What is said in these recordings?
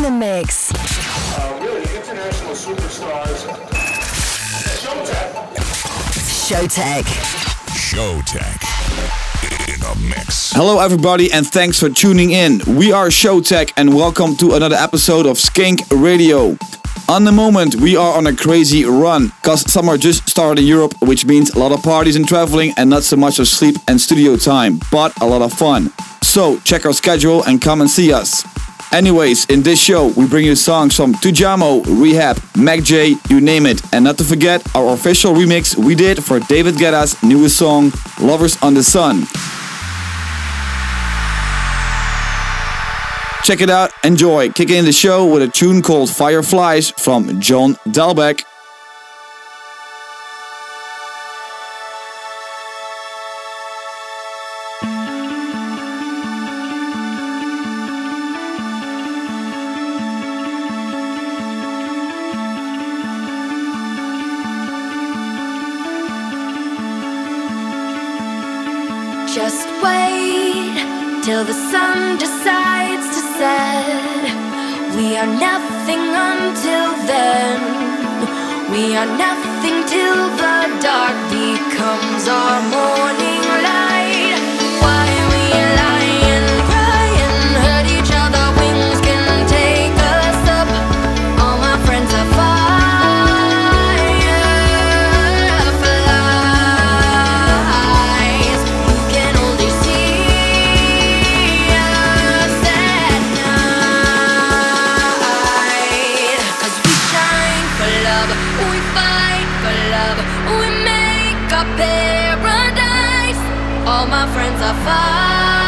in the mix. Uh, really, international superstars. Showtek. Showtek. Showtek in a mix. Hello, everybody, and thanks for tuning in. We are Showtek, and welcome to another episode of Skink Radio. On the moment, we are on a crazy run, cause summer just started in Europe, which means a lot of parties and traveling, and not so much of sleep and studio time, but a lot of fun. So, check our schedule and come and see us. Anyways, in this show, we bring you songs from Tujamo, R3hab, Mac J, you name it. And not to forget our official remix we did for David Guetta's newest song, Lovers on the Sun. Check it out, enjoy. Kicking in the show with a tune called Fireflies from John Dahlbäck. Nothing until then. We are nothing till the dark becomes our morning we make our paradise. All my friends are fireflies.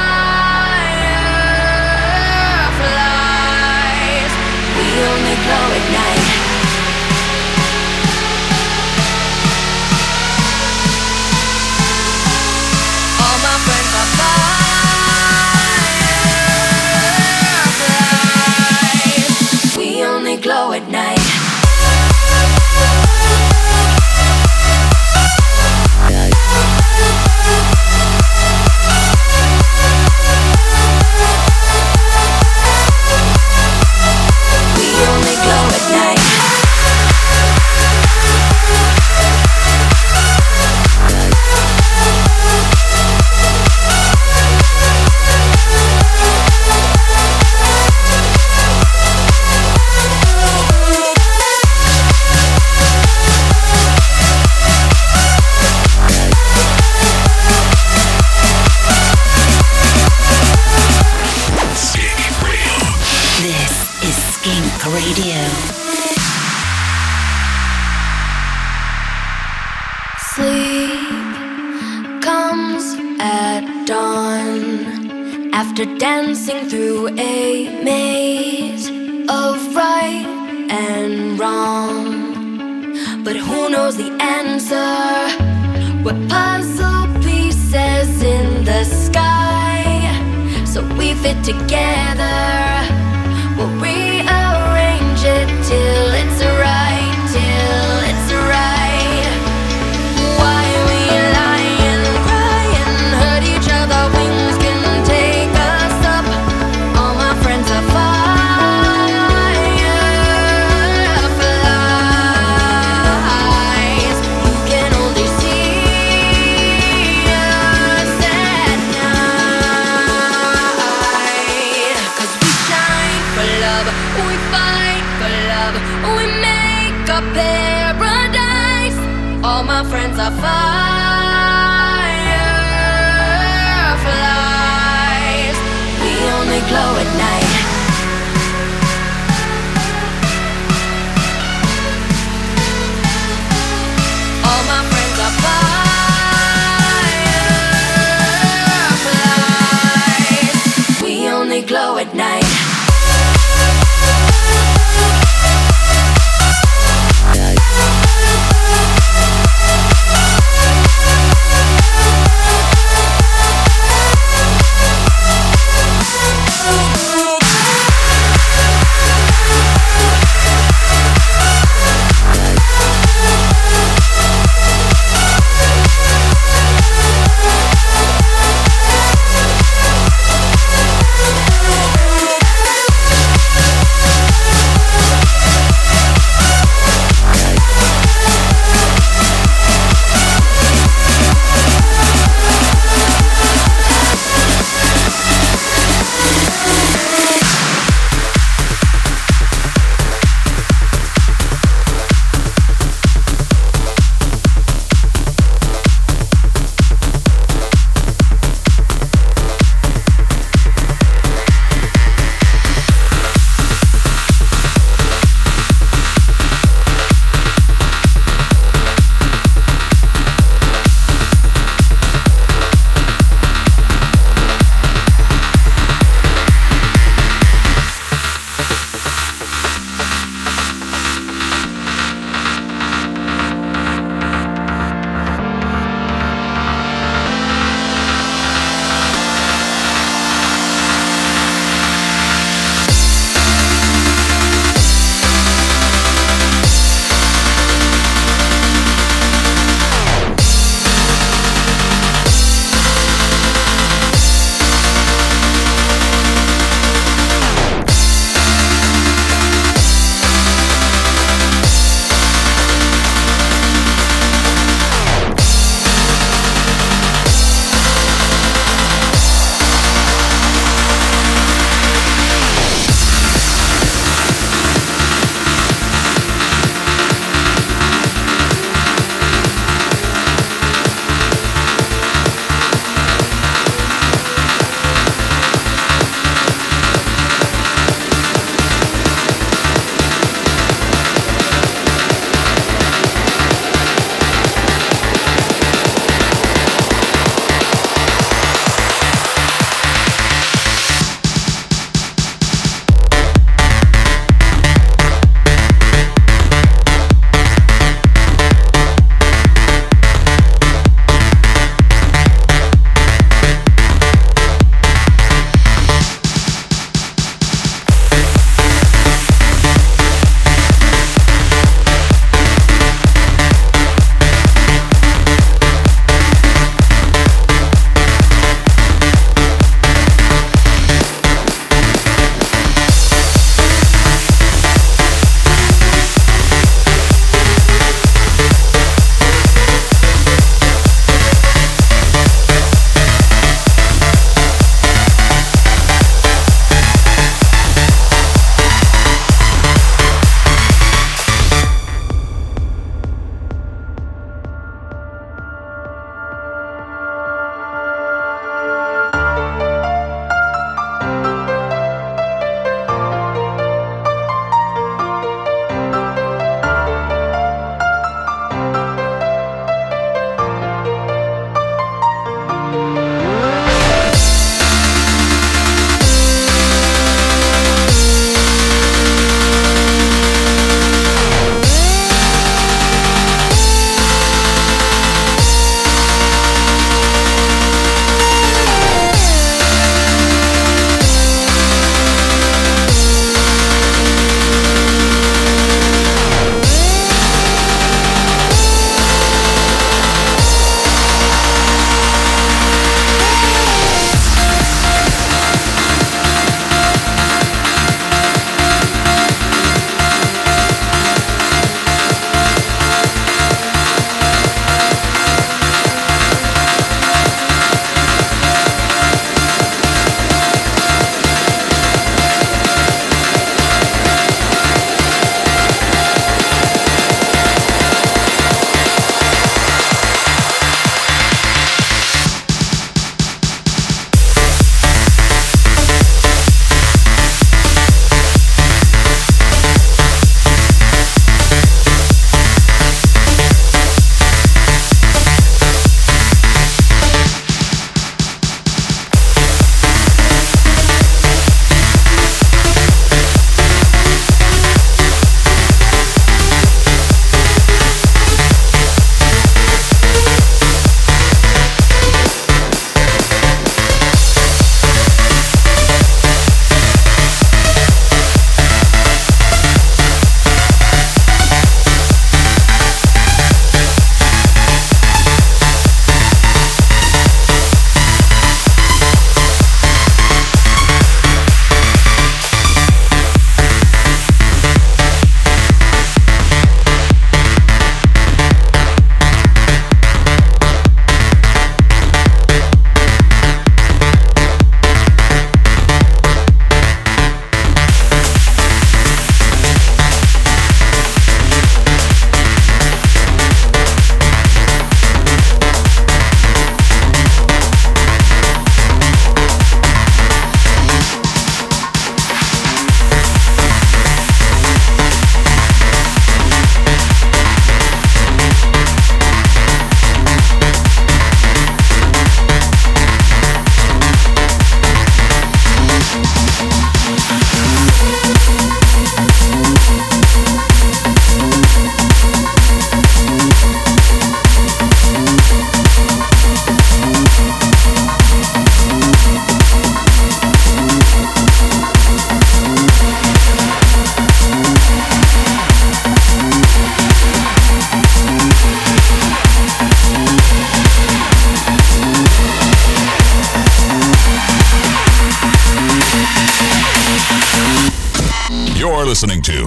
Listening to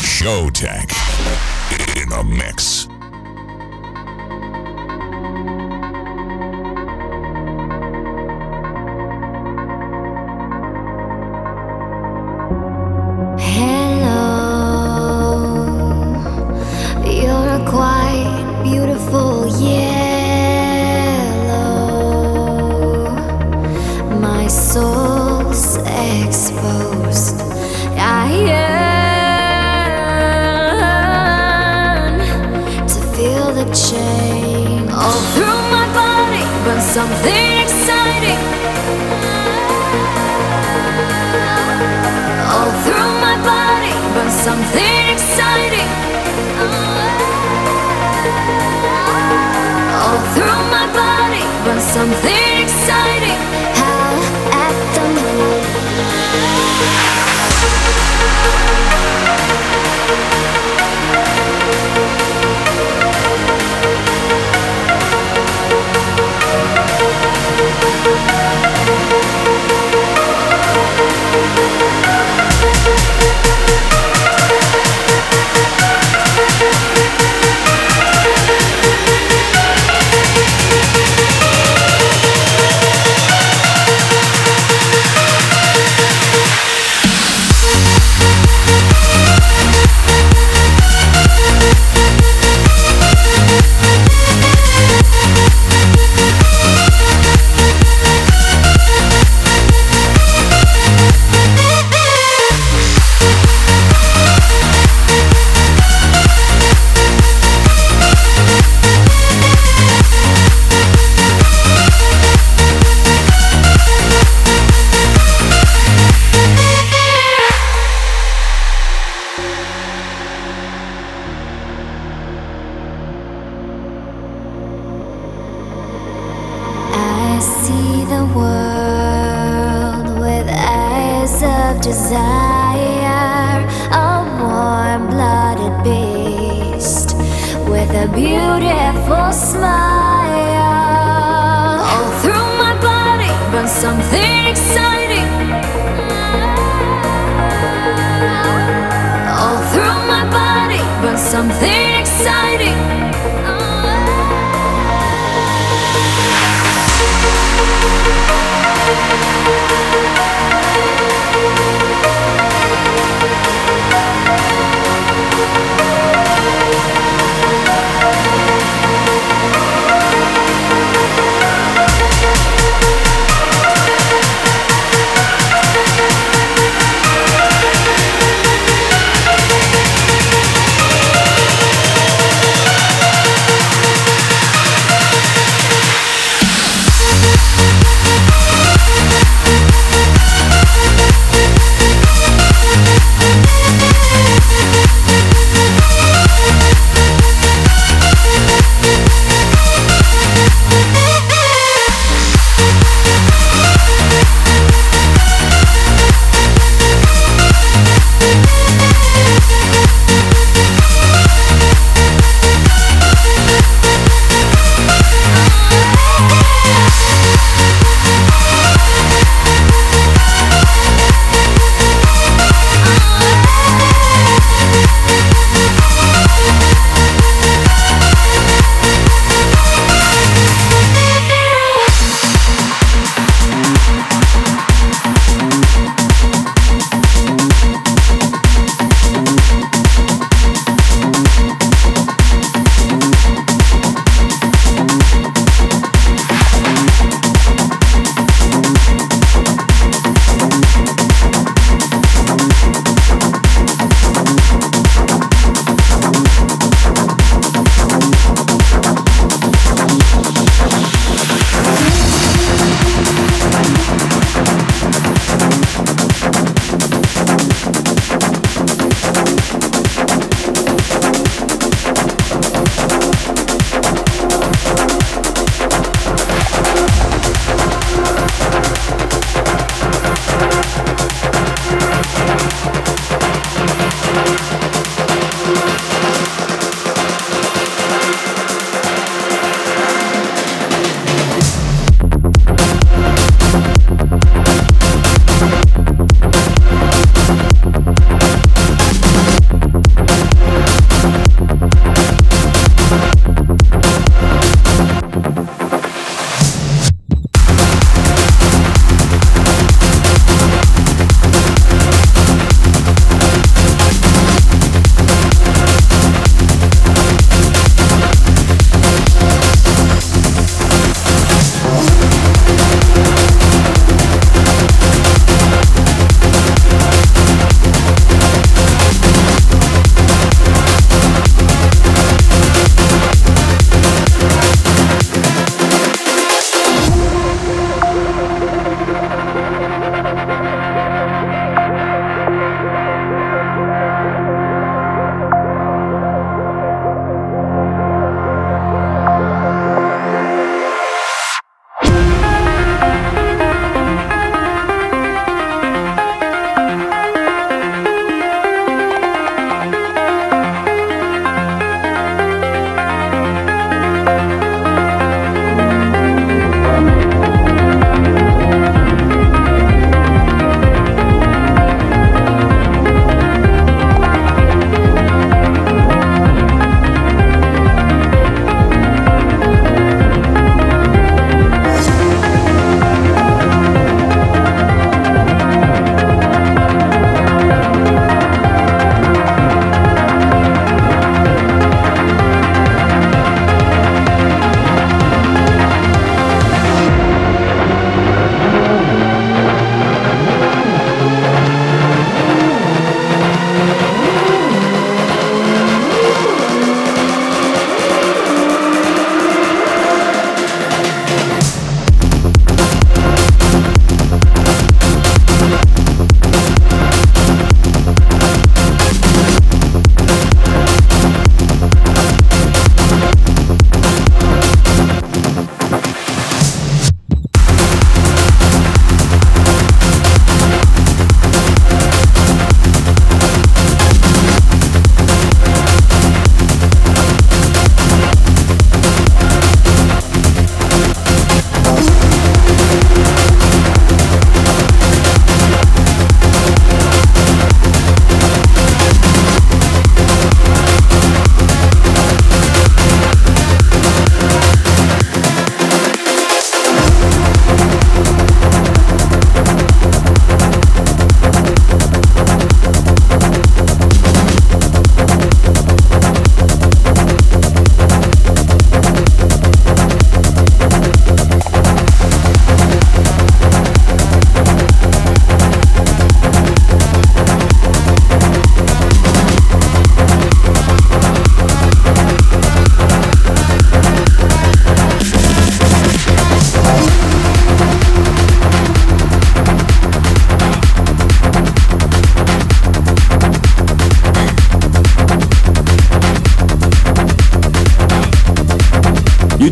Showtek in the mix.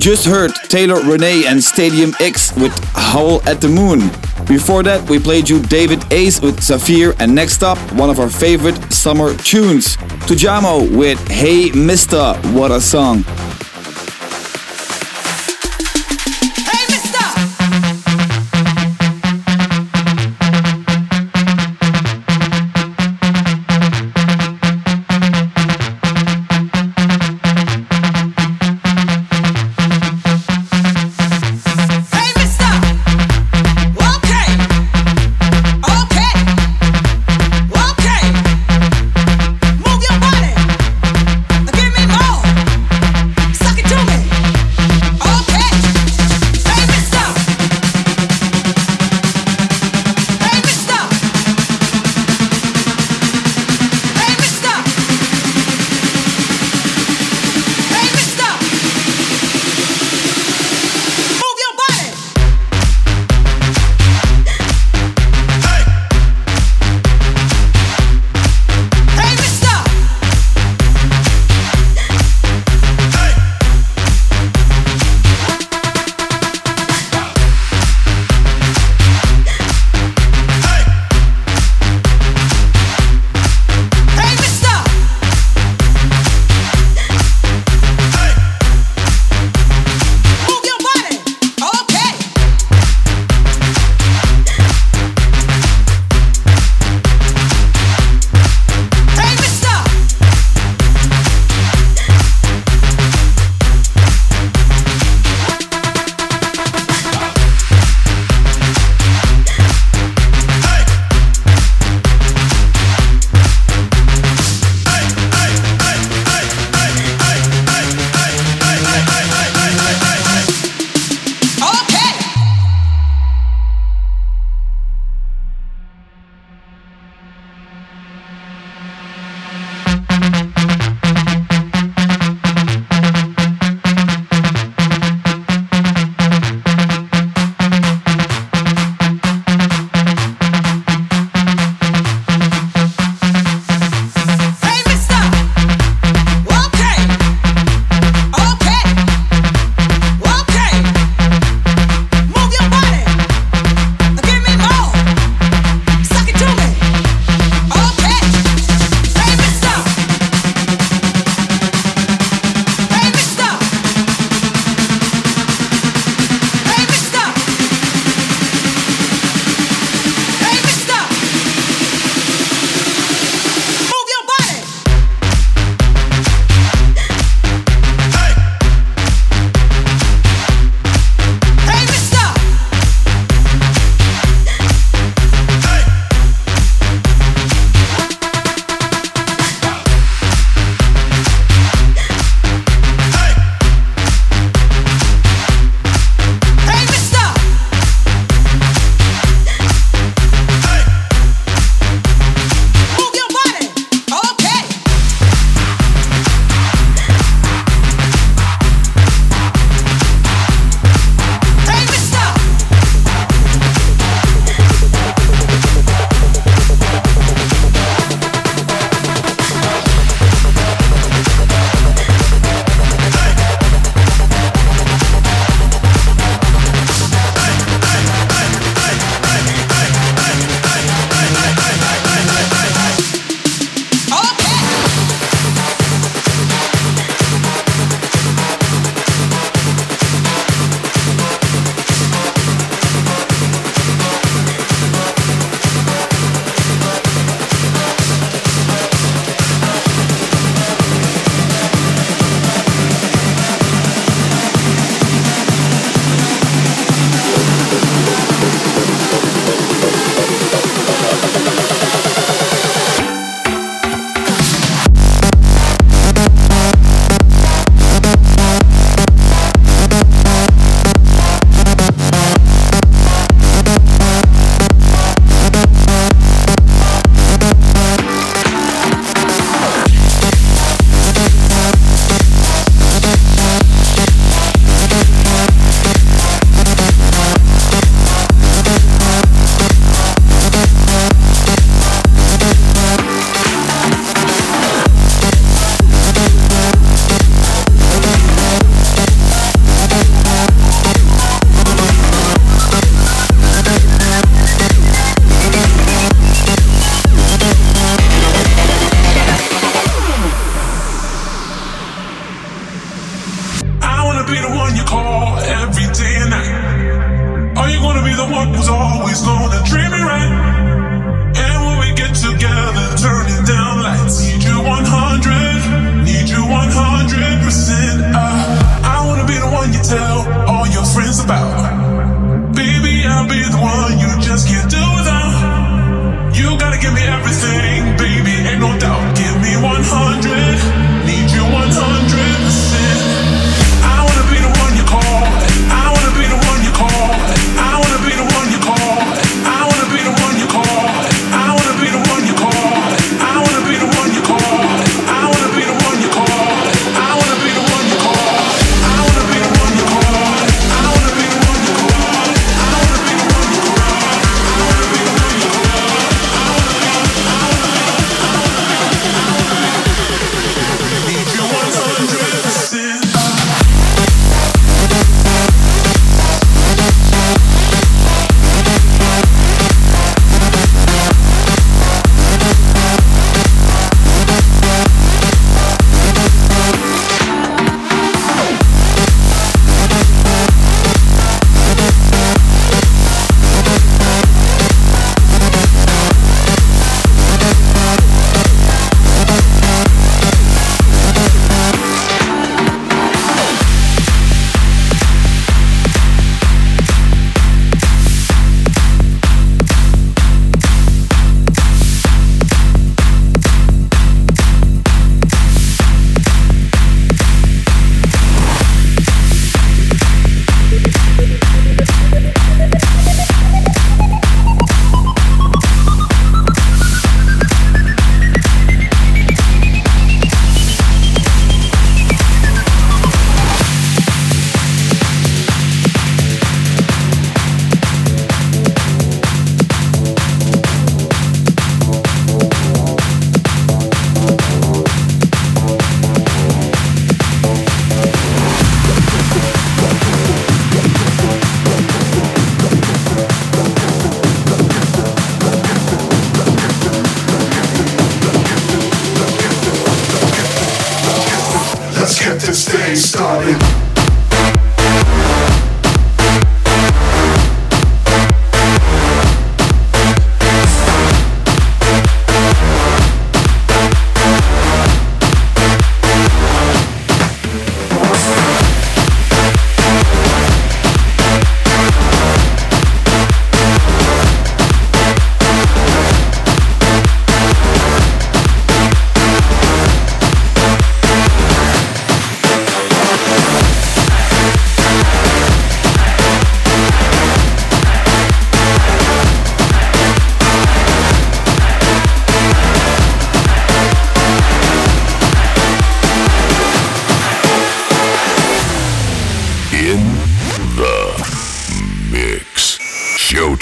Just heard Taylor Renee and Stadium X with Howl at the Moon. Before that, we played you David Ace with Zafir, and next up, one of our favorite summer tunes, Tujamo with Hey Mister, what a song.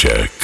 check.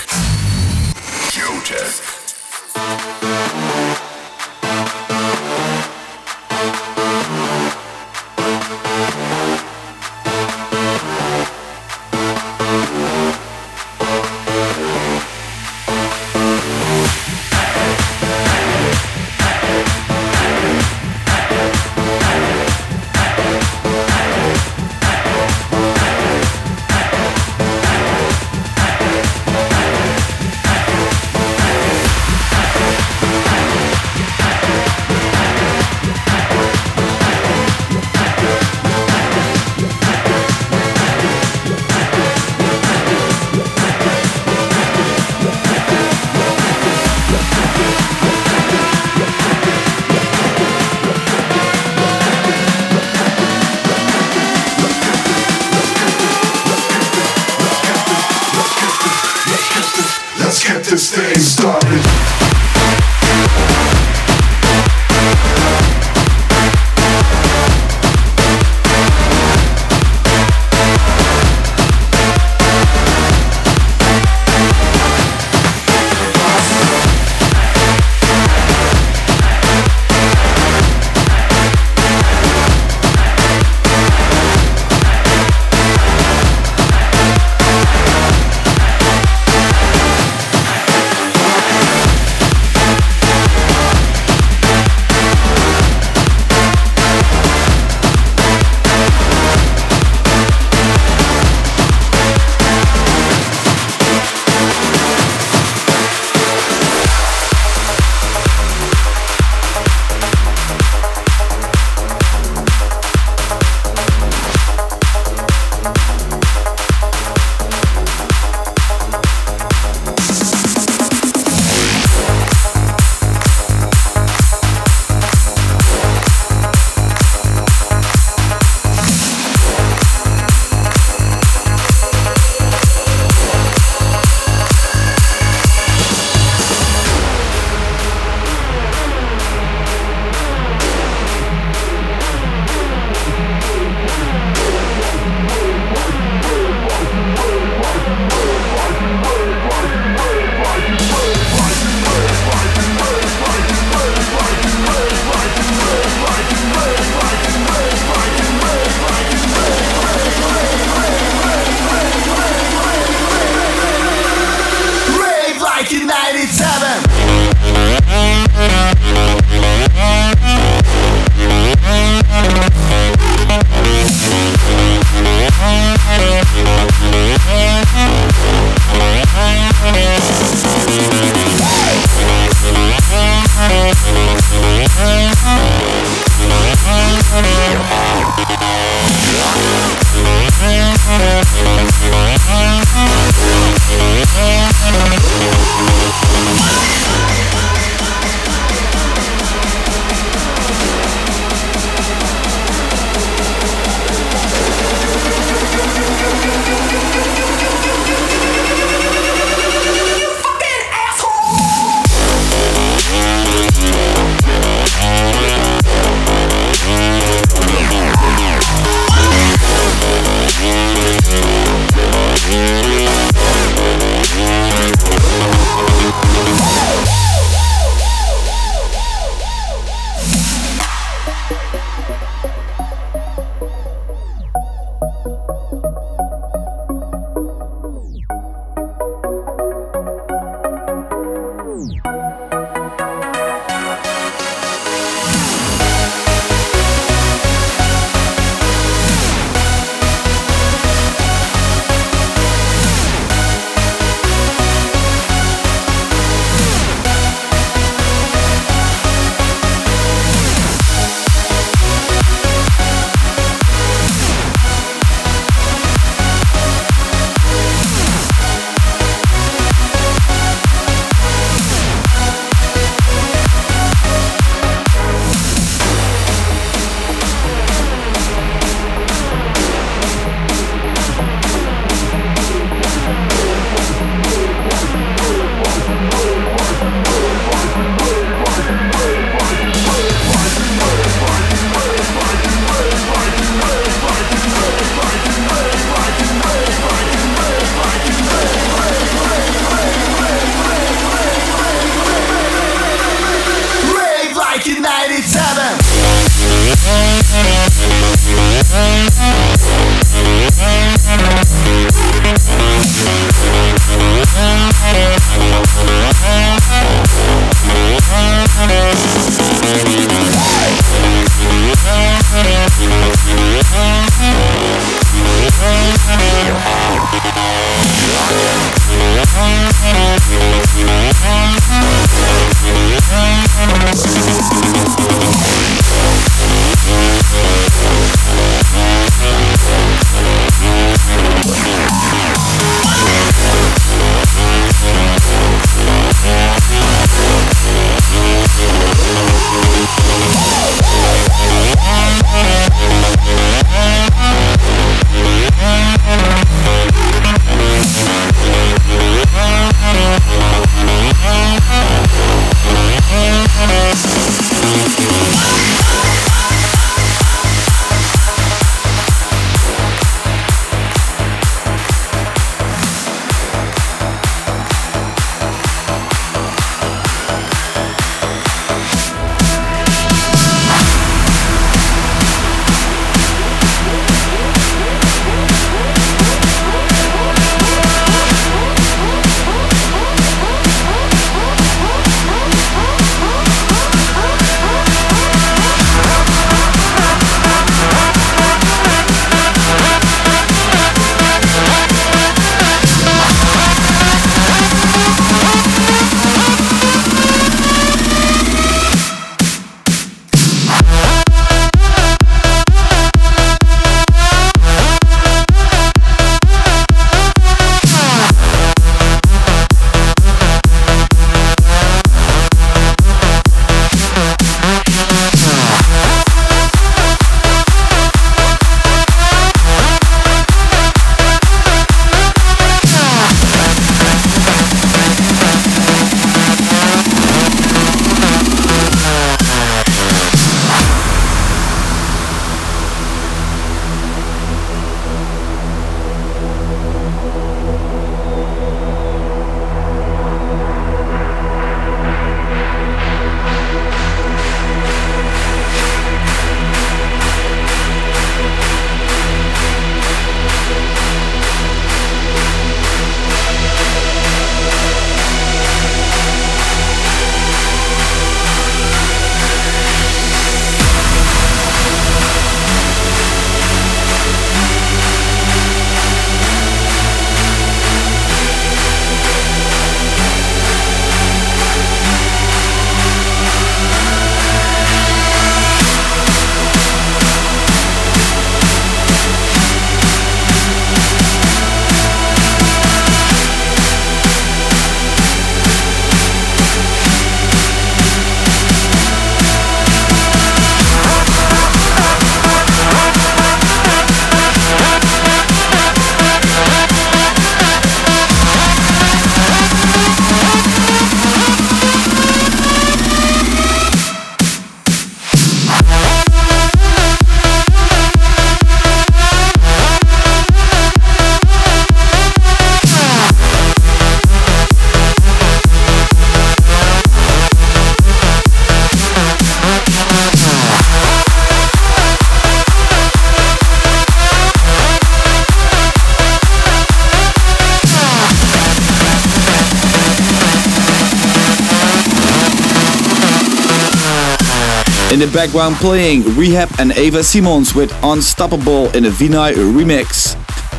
In the background playing R3HAB and Ava Simons with Unstoppable in a Vinai remix.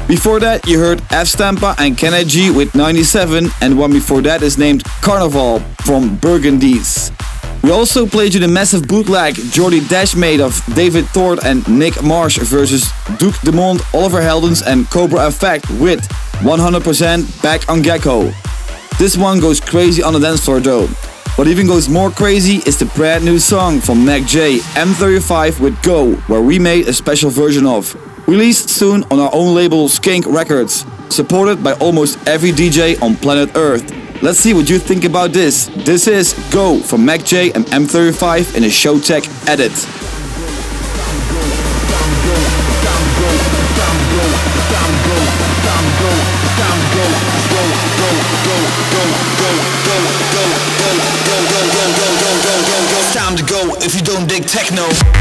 Before that you heard F Stampa and Kenny G with 97 and one before that is named Carnival from Burgundies. We also played you the massive bootleg Jordy Dazz made of David Thord and Nick Marsh versus Duke Dumont, Oliver Heldens and Cobra Effect with 100% back on Gecko. This one goes crazy on the dance floor though. What even goes more crazy is the brand new song from MAKJ, M35 with Go, where we made a special version of. Released soon on our own label Skink Records, supported by almost every DJ on planet Earth. Let's see what you think about this. This is Go from MAKJ and M35 in a Showtek edit. Techno.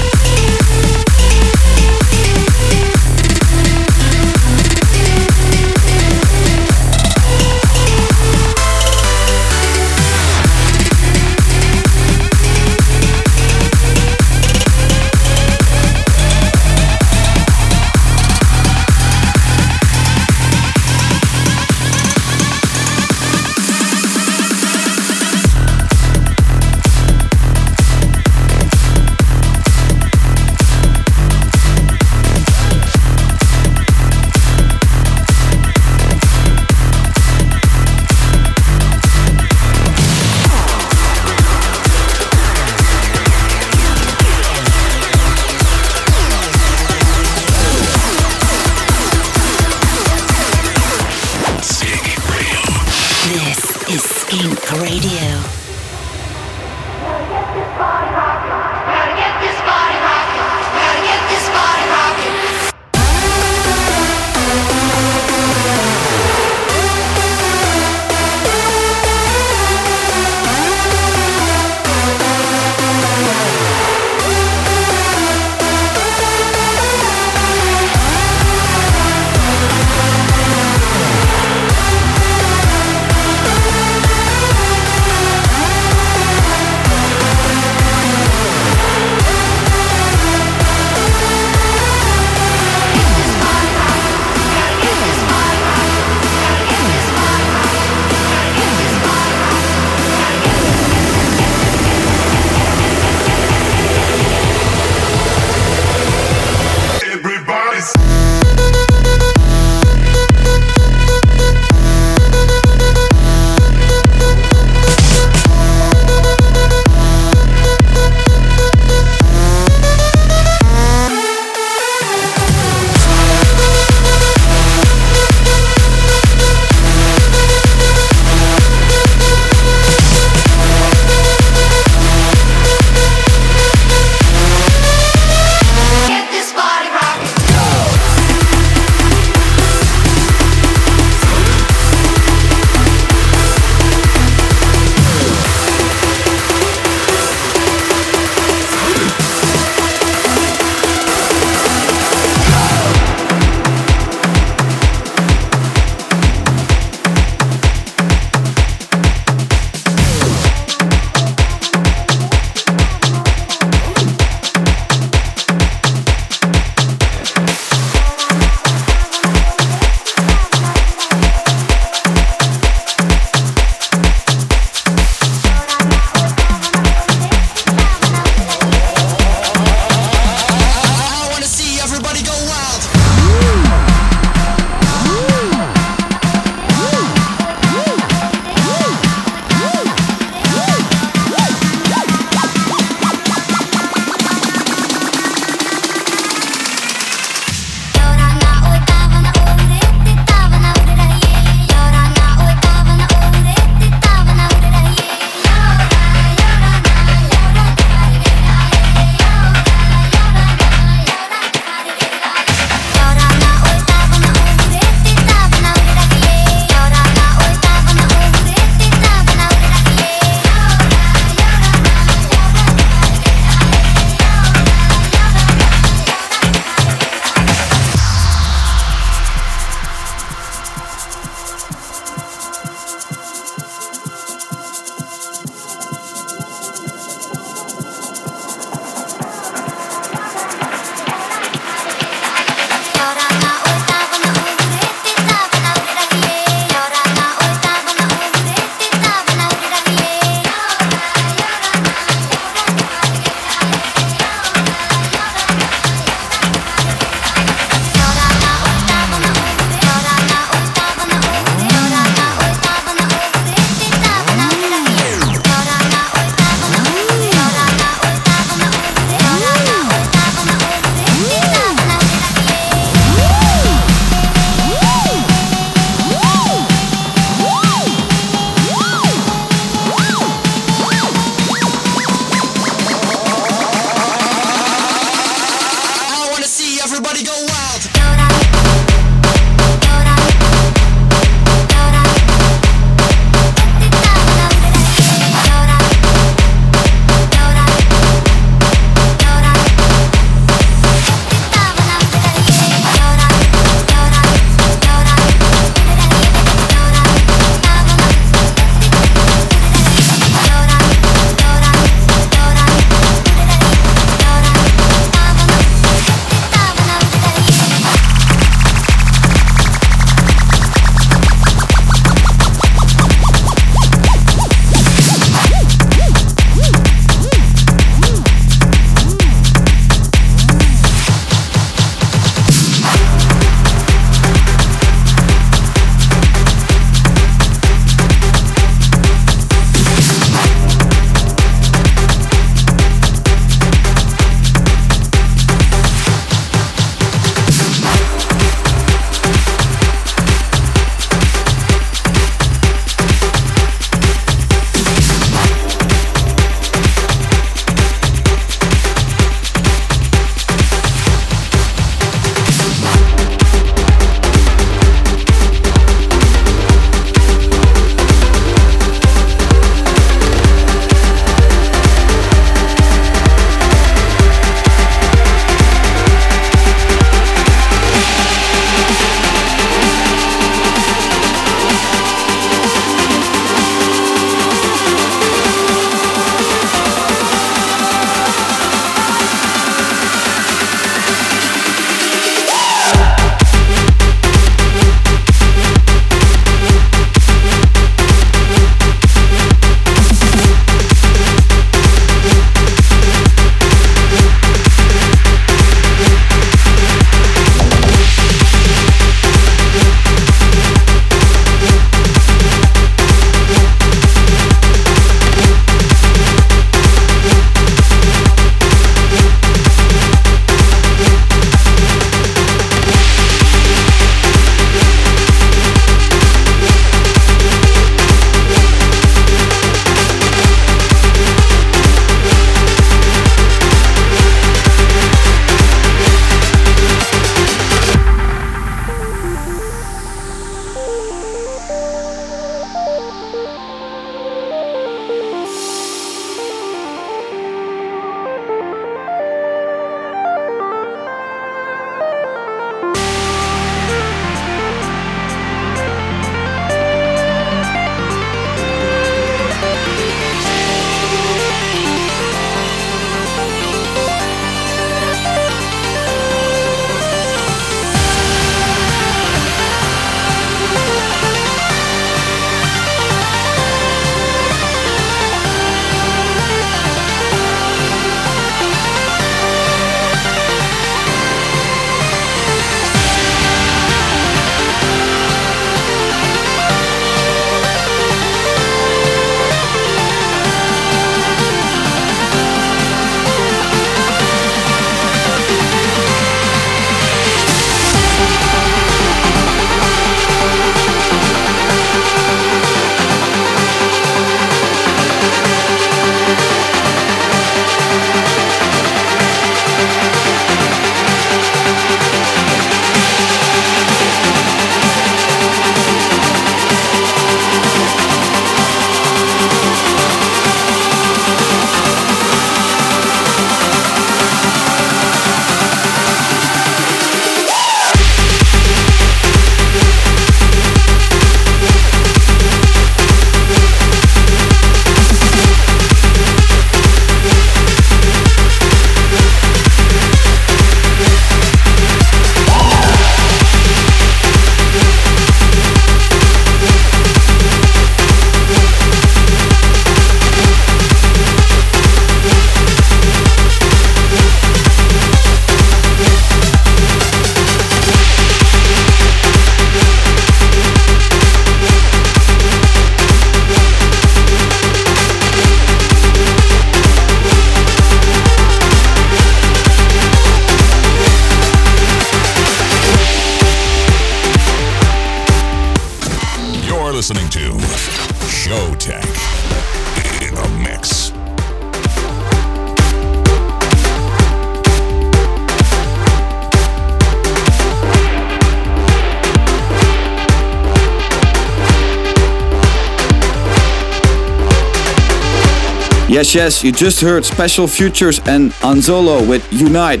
Yes, yes, you just heard Special Futures and Anzolo with Unite.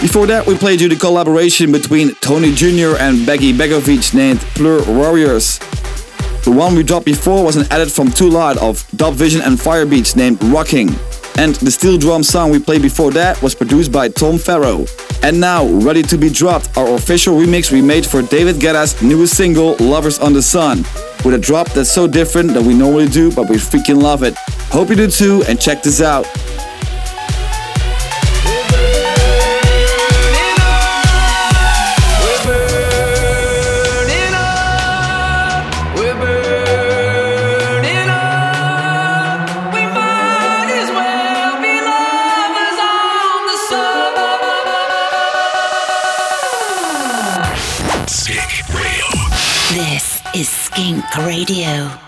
Before that, we played you the collaboration between Tony Jr. and Beggy Begovic named Plur Warriors. The one we dropped before was an edit from Too Loud of DubVision and Firebeats named Rocking. And the steel drum song we played before that was produced by Tom Farrow. And now, ready to be dropped, our official remix we made for David Guetta's newest single, Lovers on the Sun, with a drop that's so different than we normally do, but we freaking love it. Hope you do too, and check this out. We burning up We might as well be loved on the sub Skink Radio This is Skink Radio.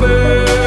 beber.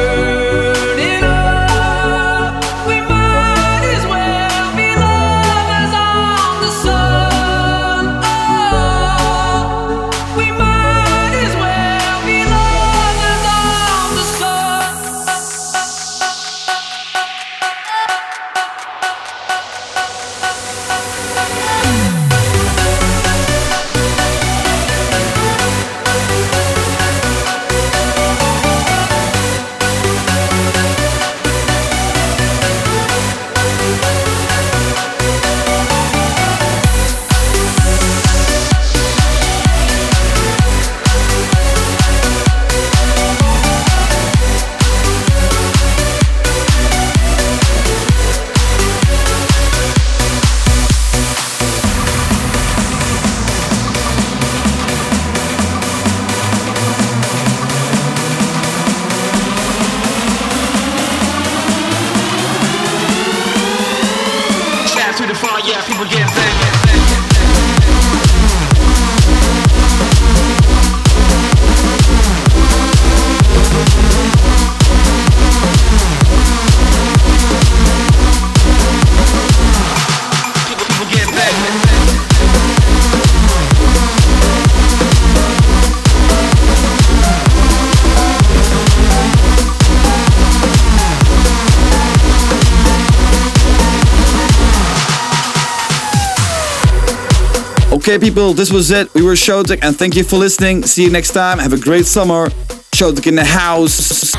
Okay, people, this was it. We were Showtek, and thank you for listening. See you next time. Have a great summer. Showtek in the house.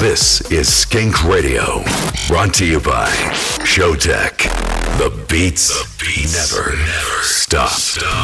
This is Skink Radio, brought to you by Showtek. The beats, the beats never, never stop. stop.